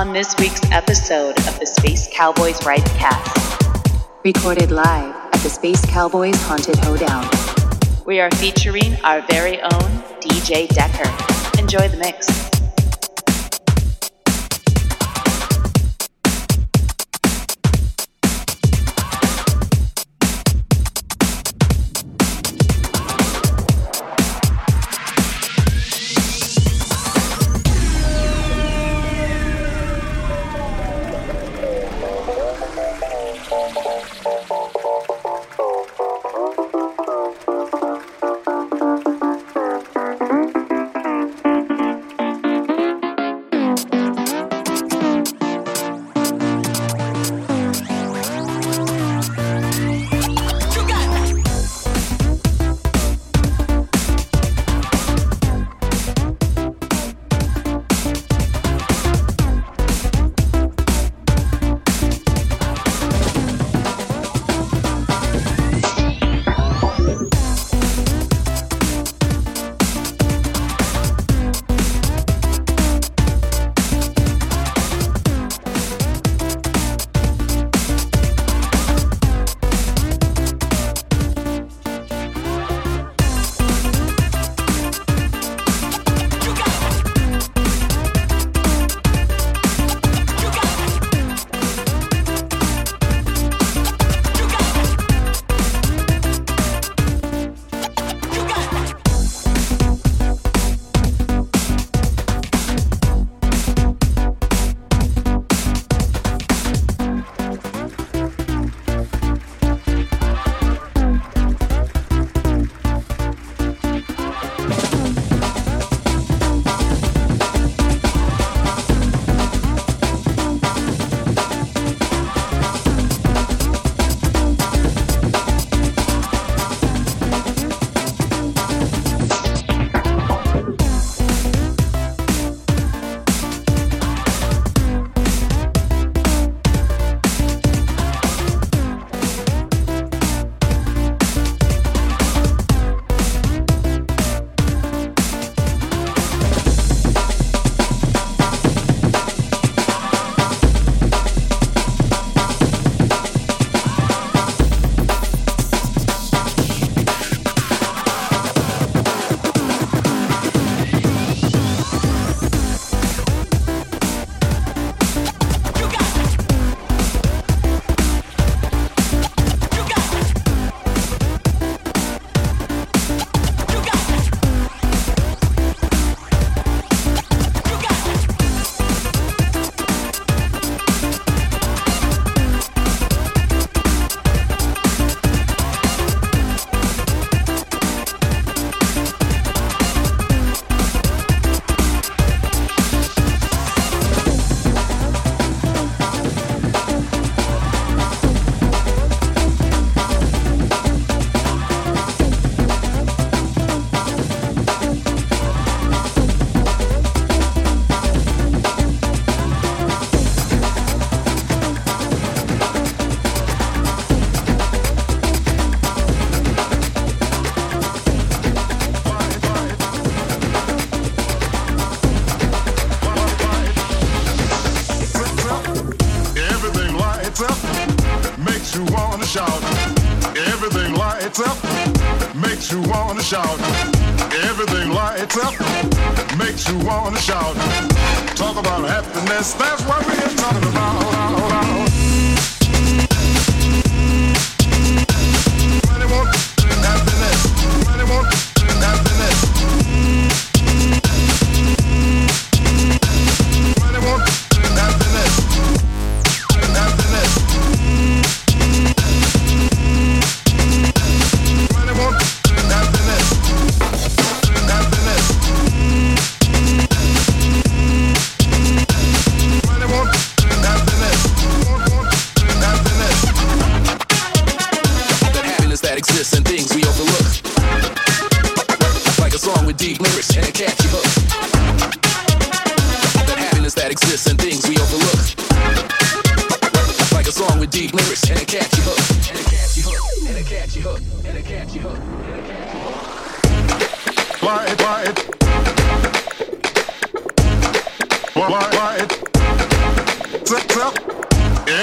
on this week's episode of the Space Cowboys Ride Cast. Recorded live at the Space Cowboys Haunted Hoedown. We are featuring our very own DJ Decker. Enjoy the mix.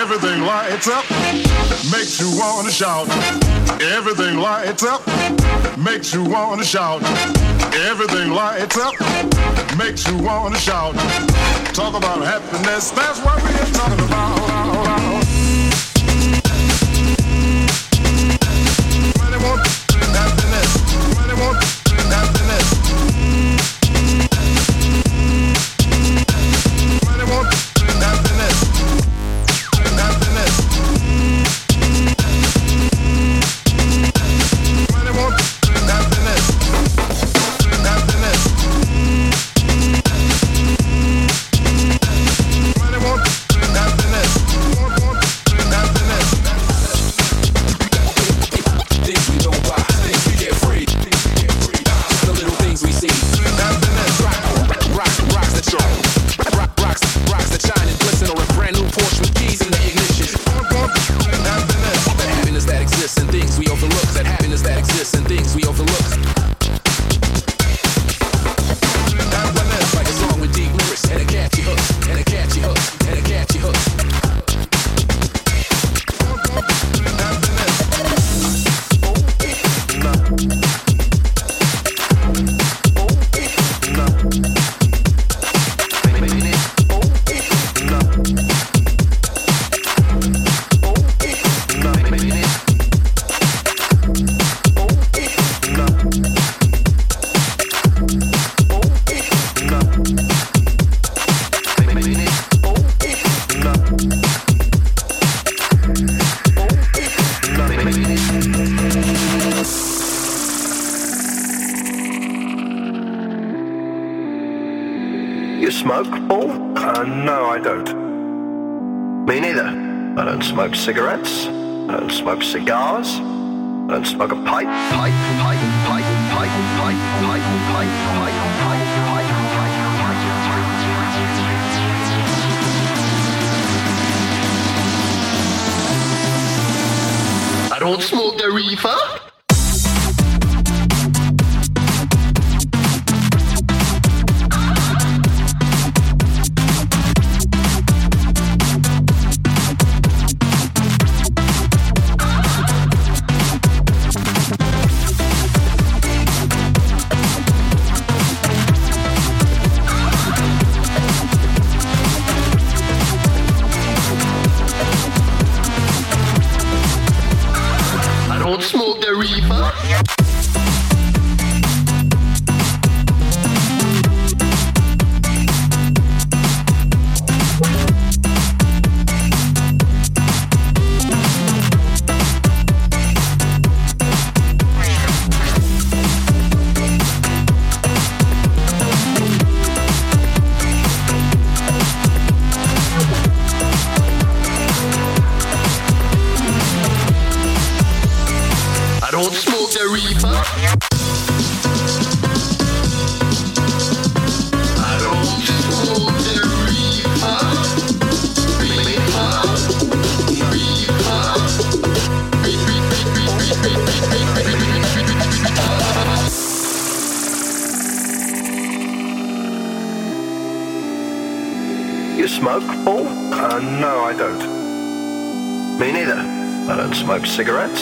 Everything lights up, makes you wanna shout. Everything lights up, makes you wanna shout. Everything lights up, makes you wanna shout. Talk about happiness, that's what we're talking about. cigarette?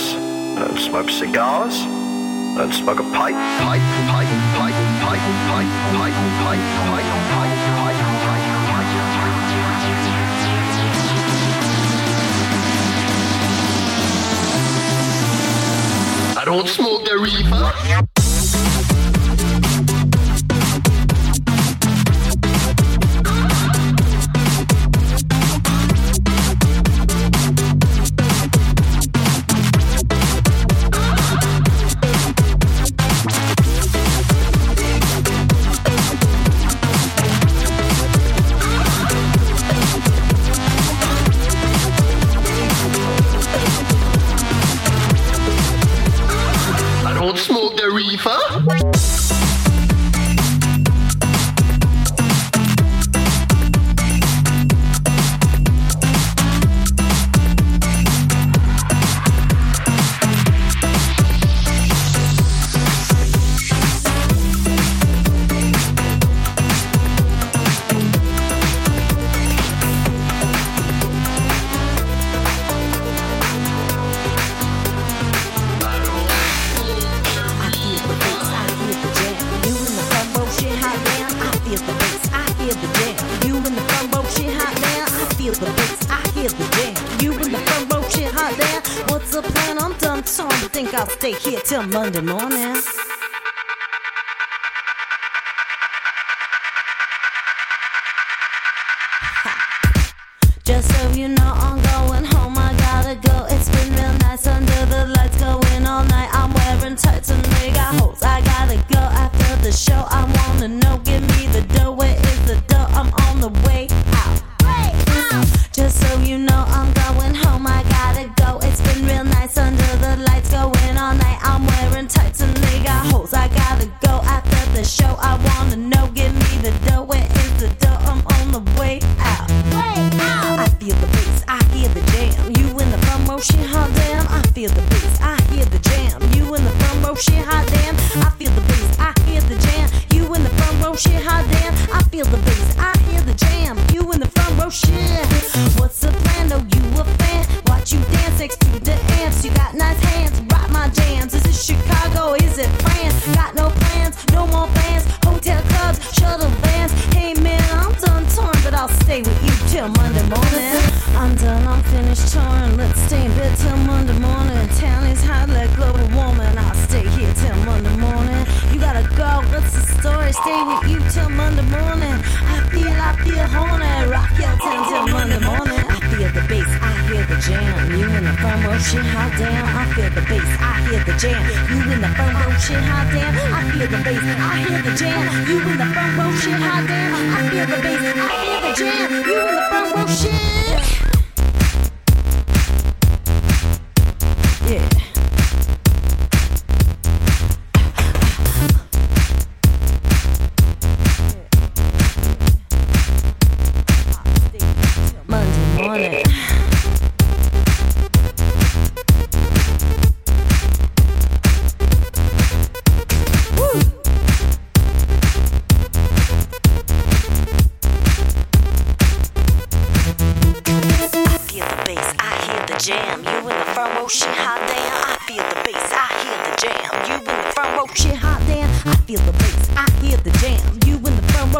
Sunday morning.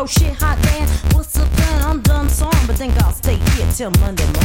shit hot, damn. What's up, then? I'm done song, but think I'll stay here till Monday morning.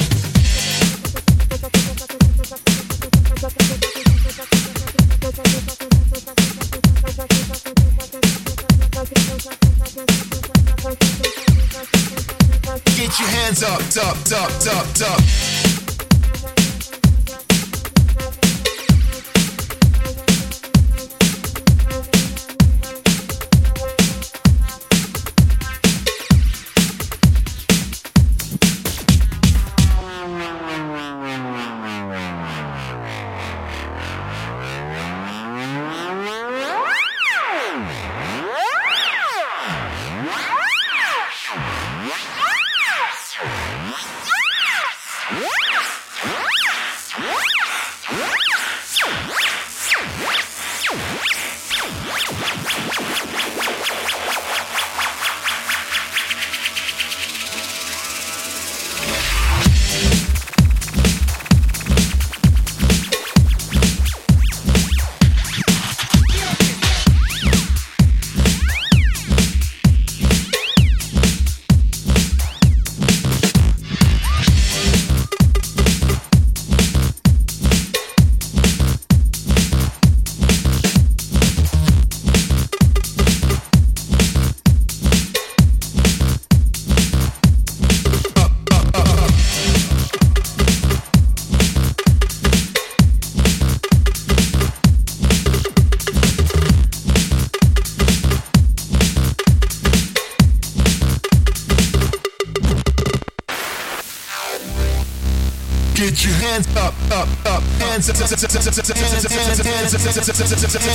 Tip, tip, tip, tip, tip, tip, tip, tip.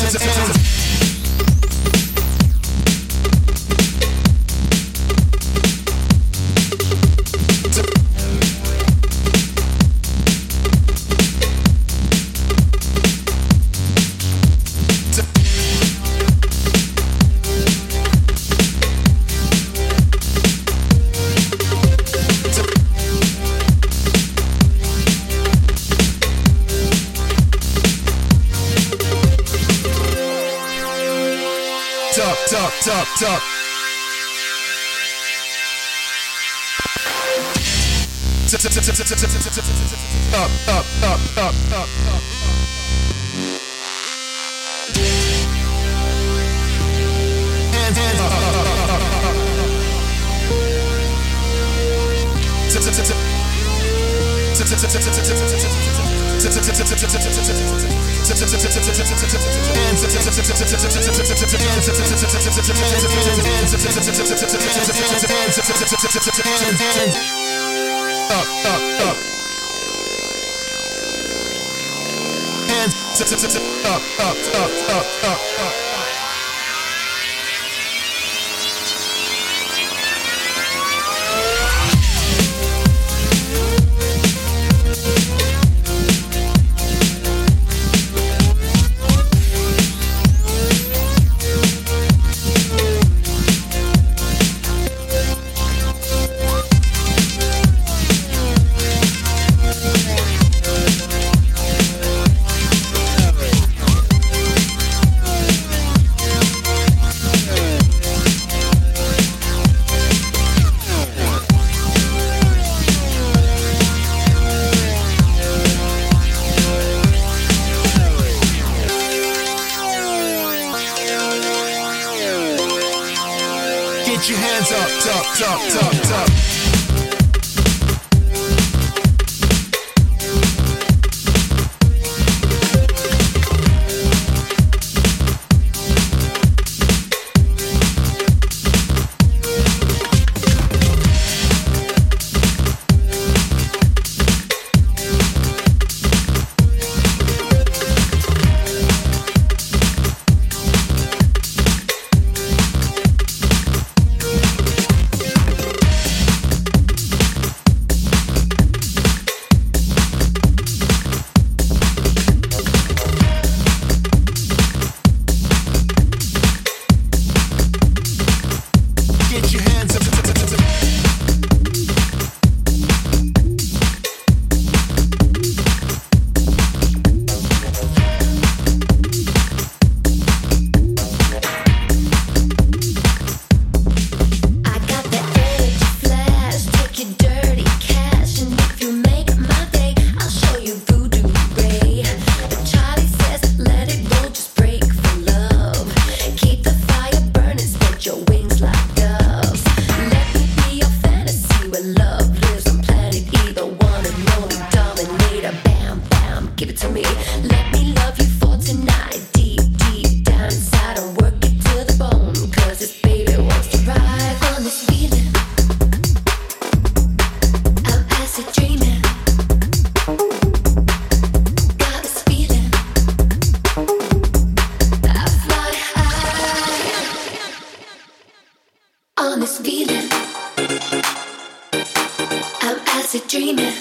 this feeling. I'm acid dreaming.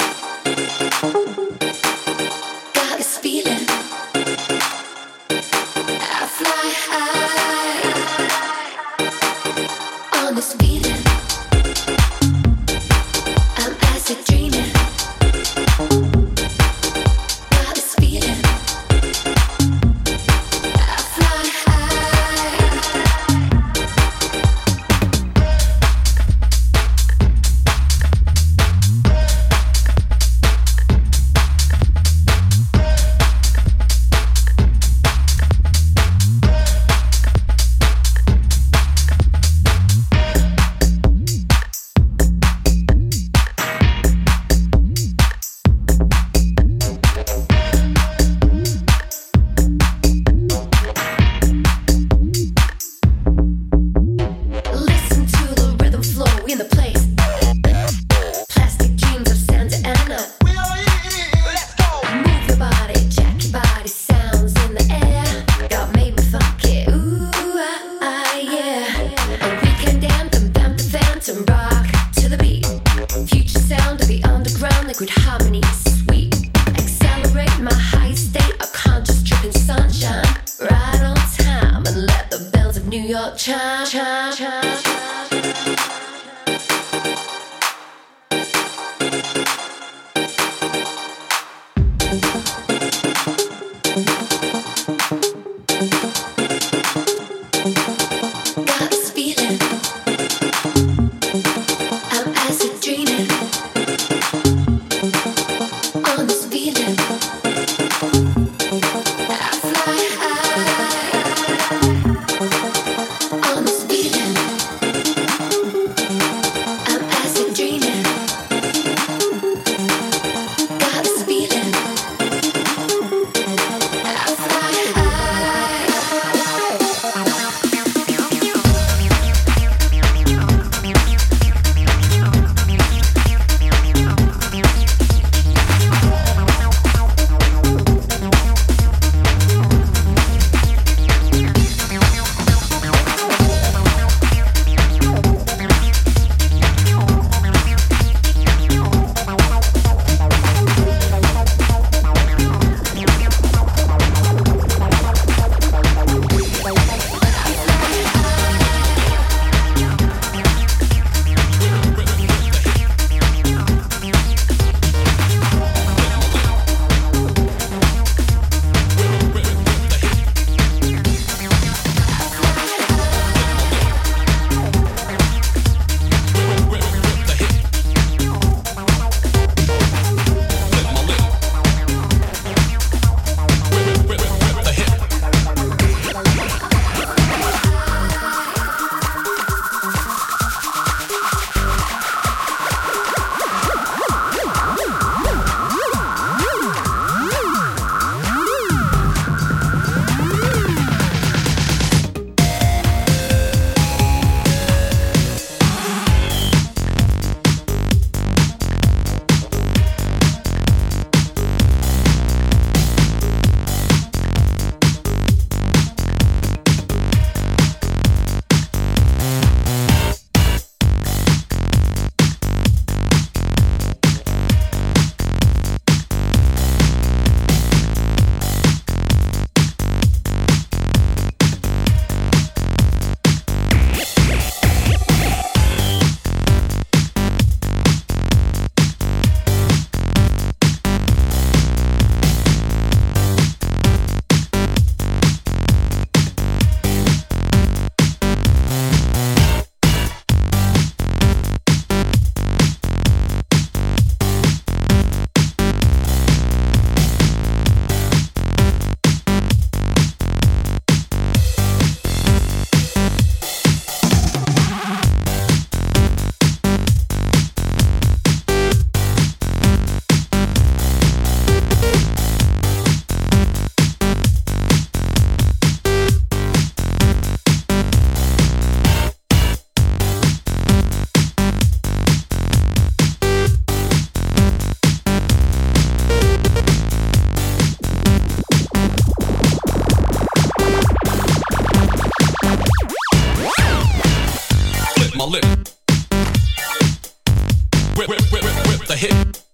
hit.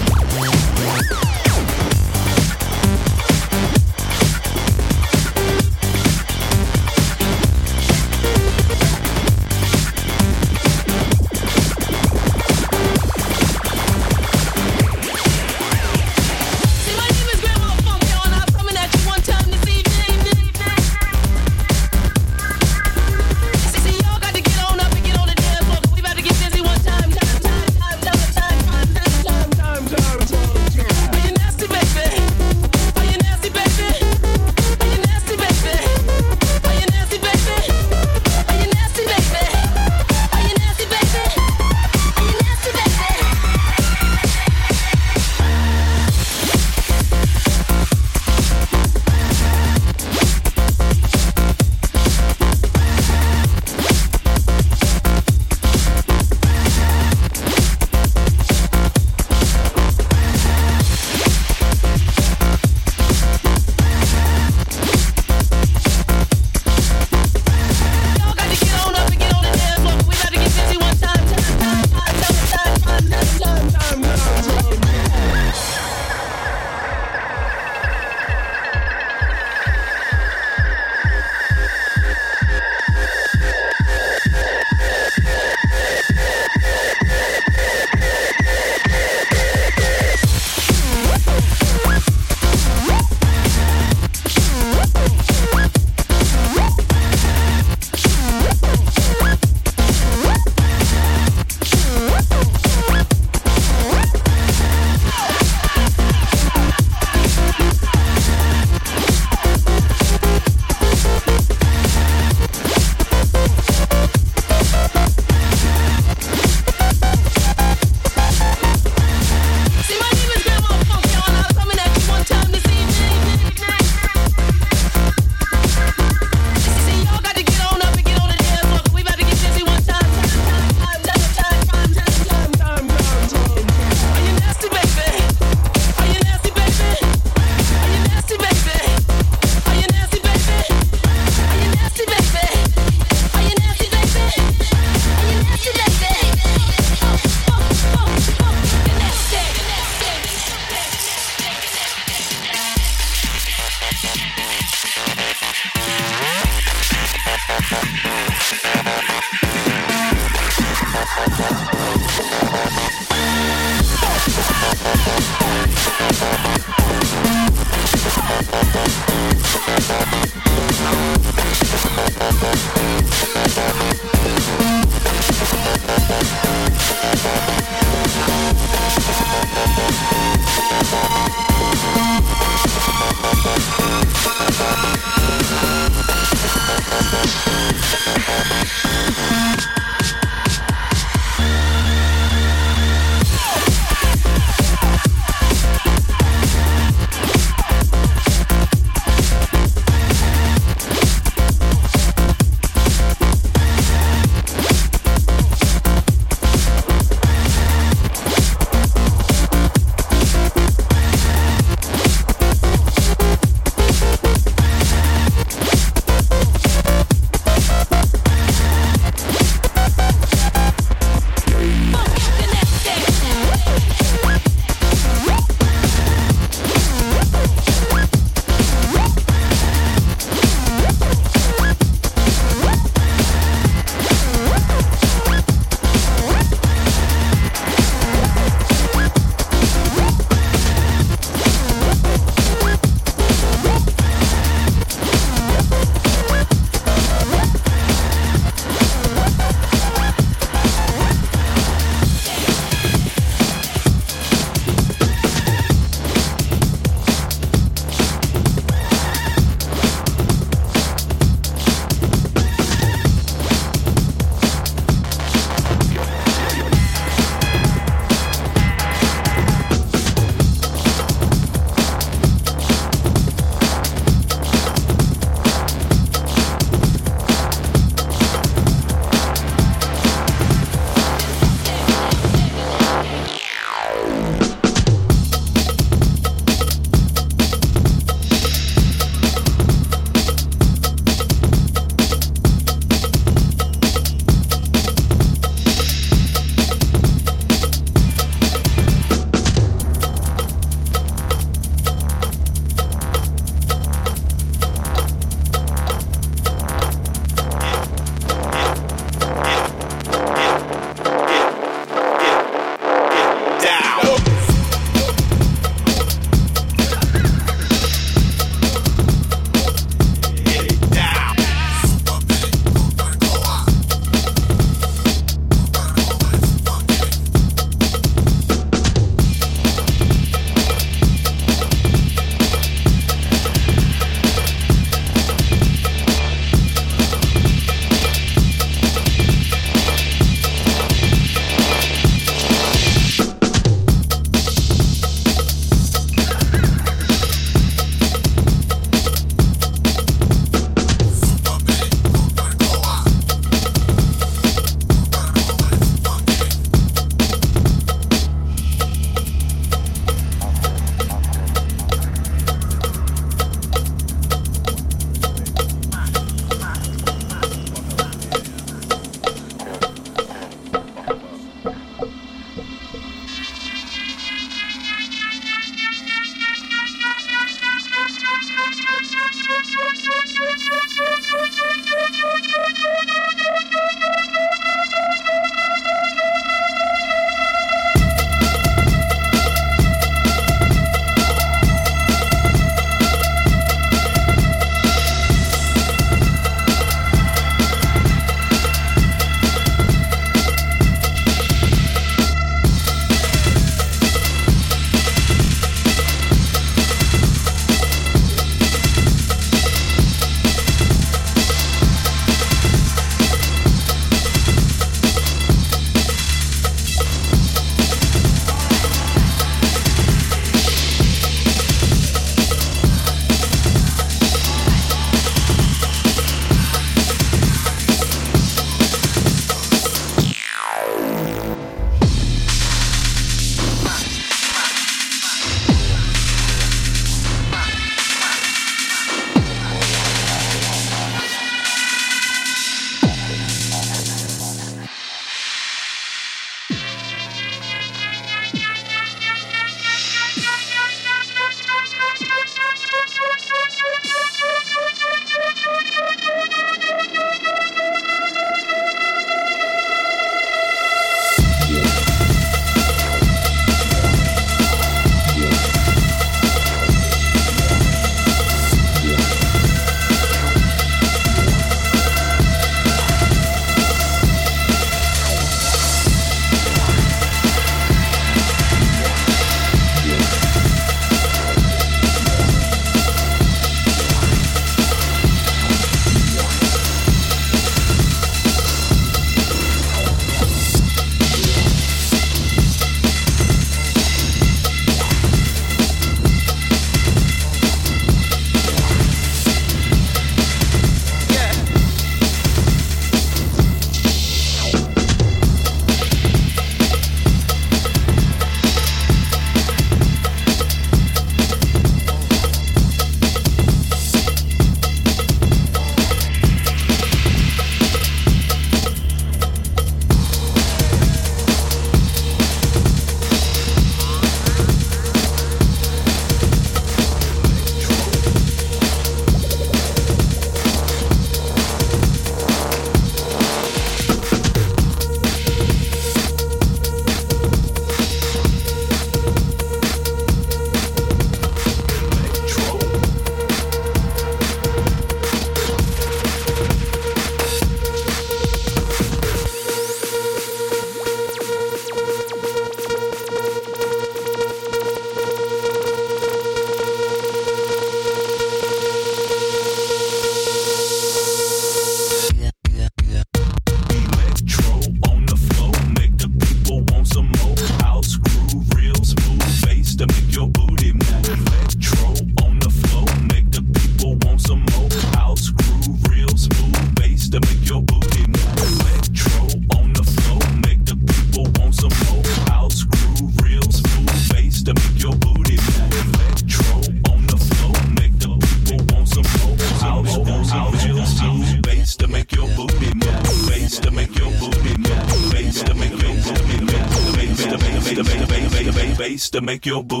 make your boo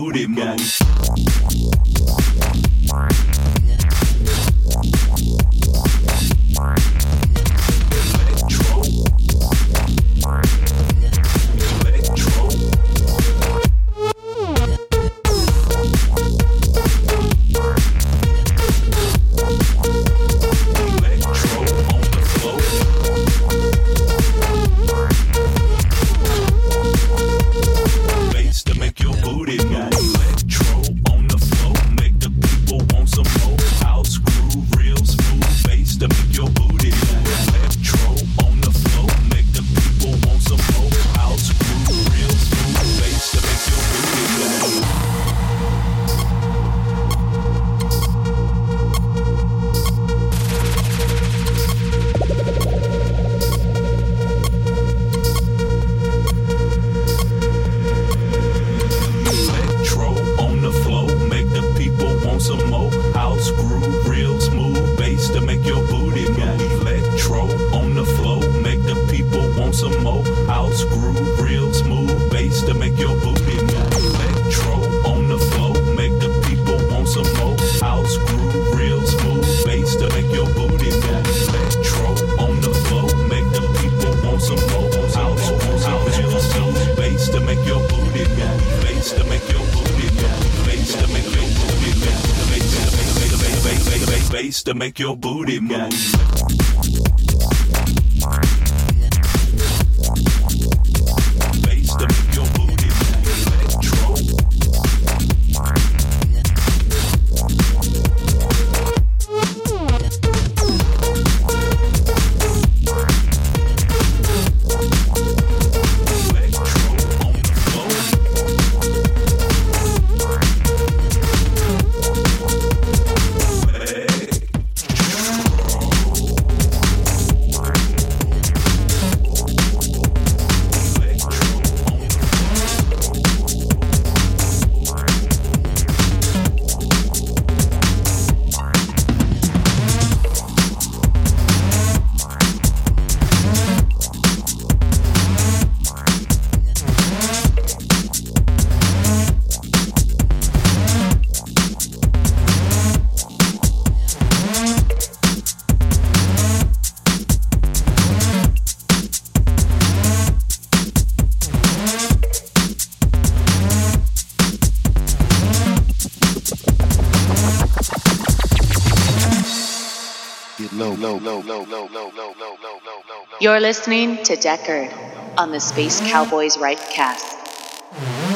You're listening to Deckard on the Space Cowboys Rightcast.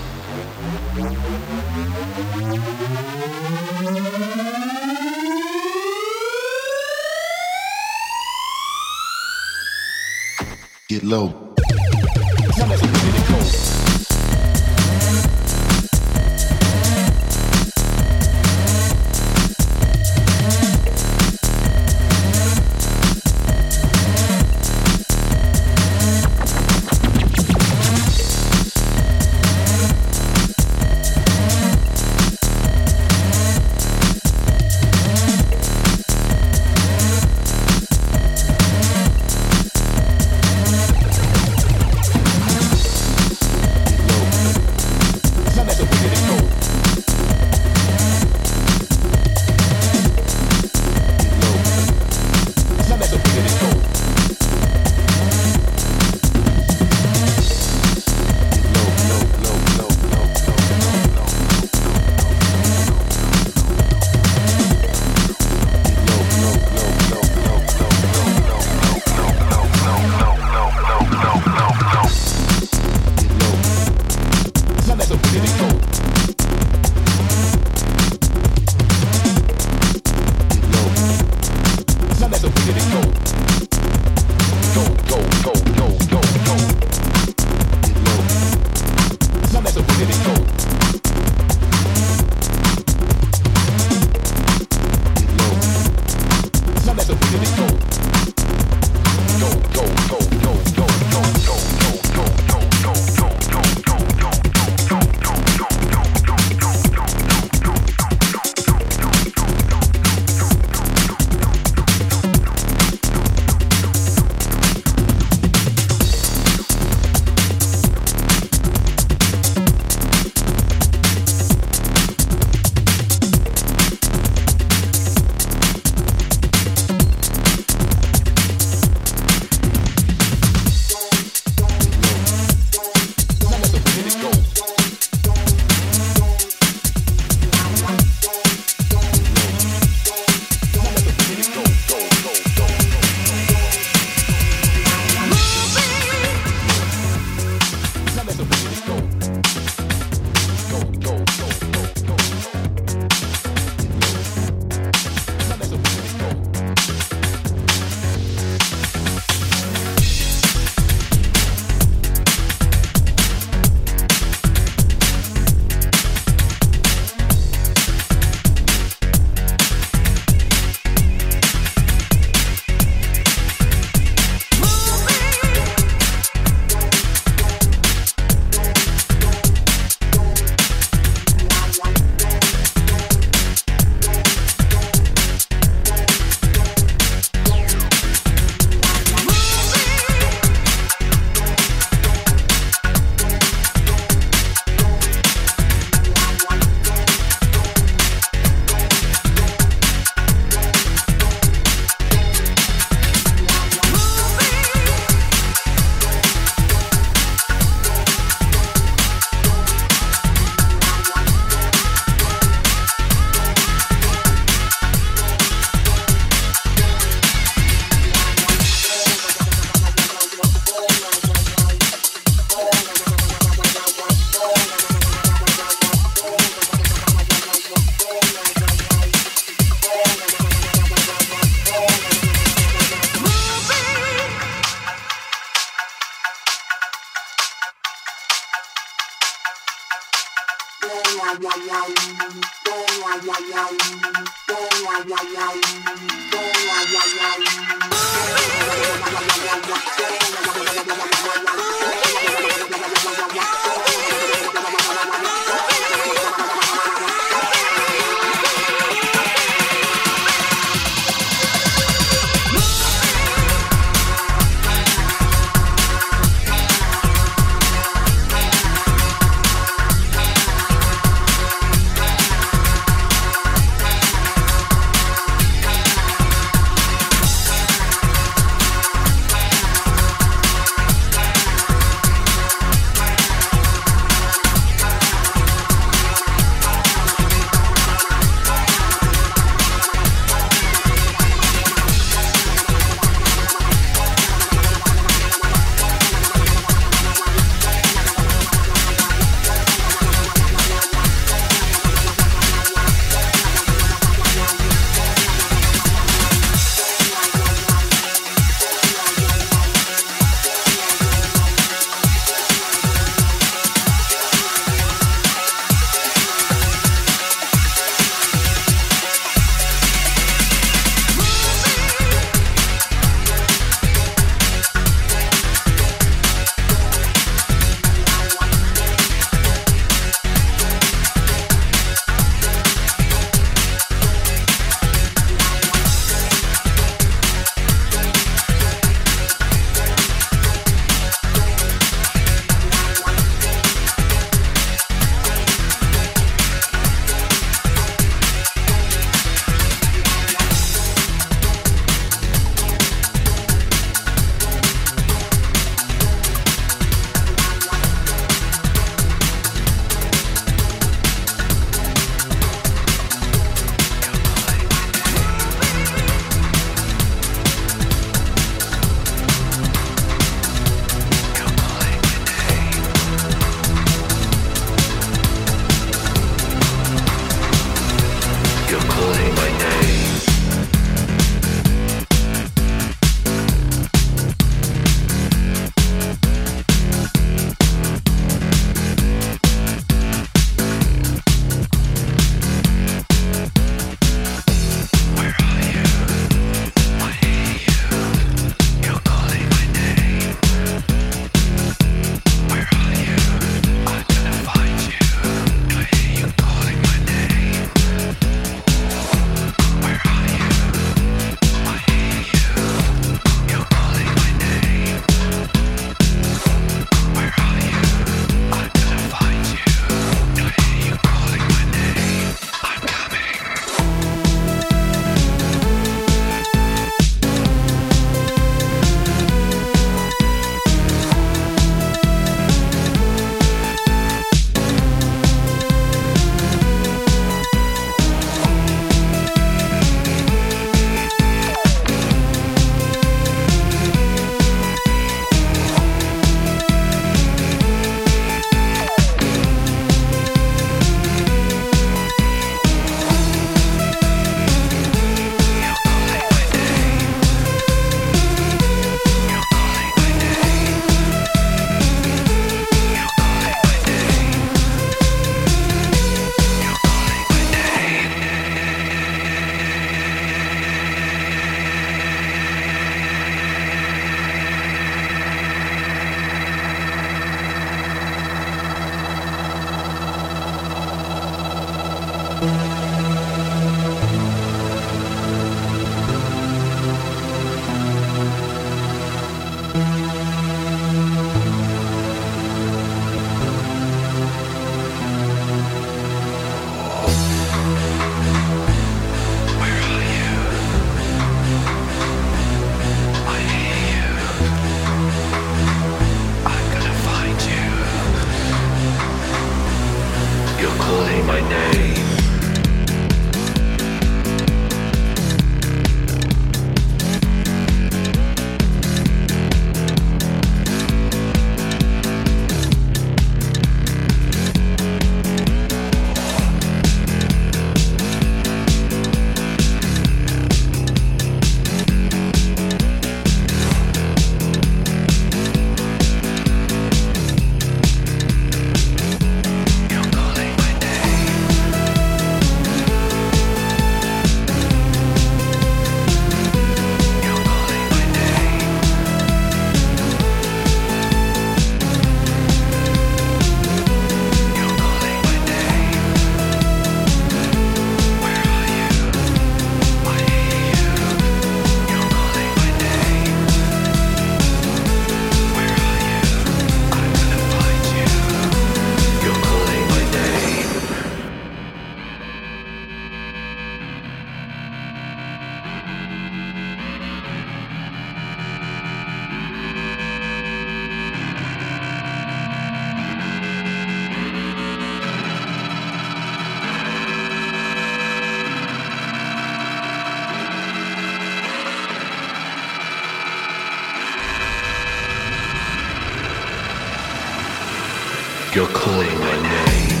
You're calling my name.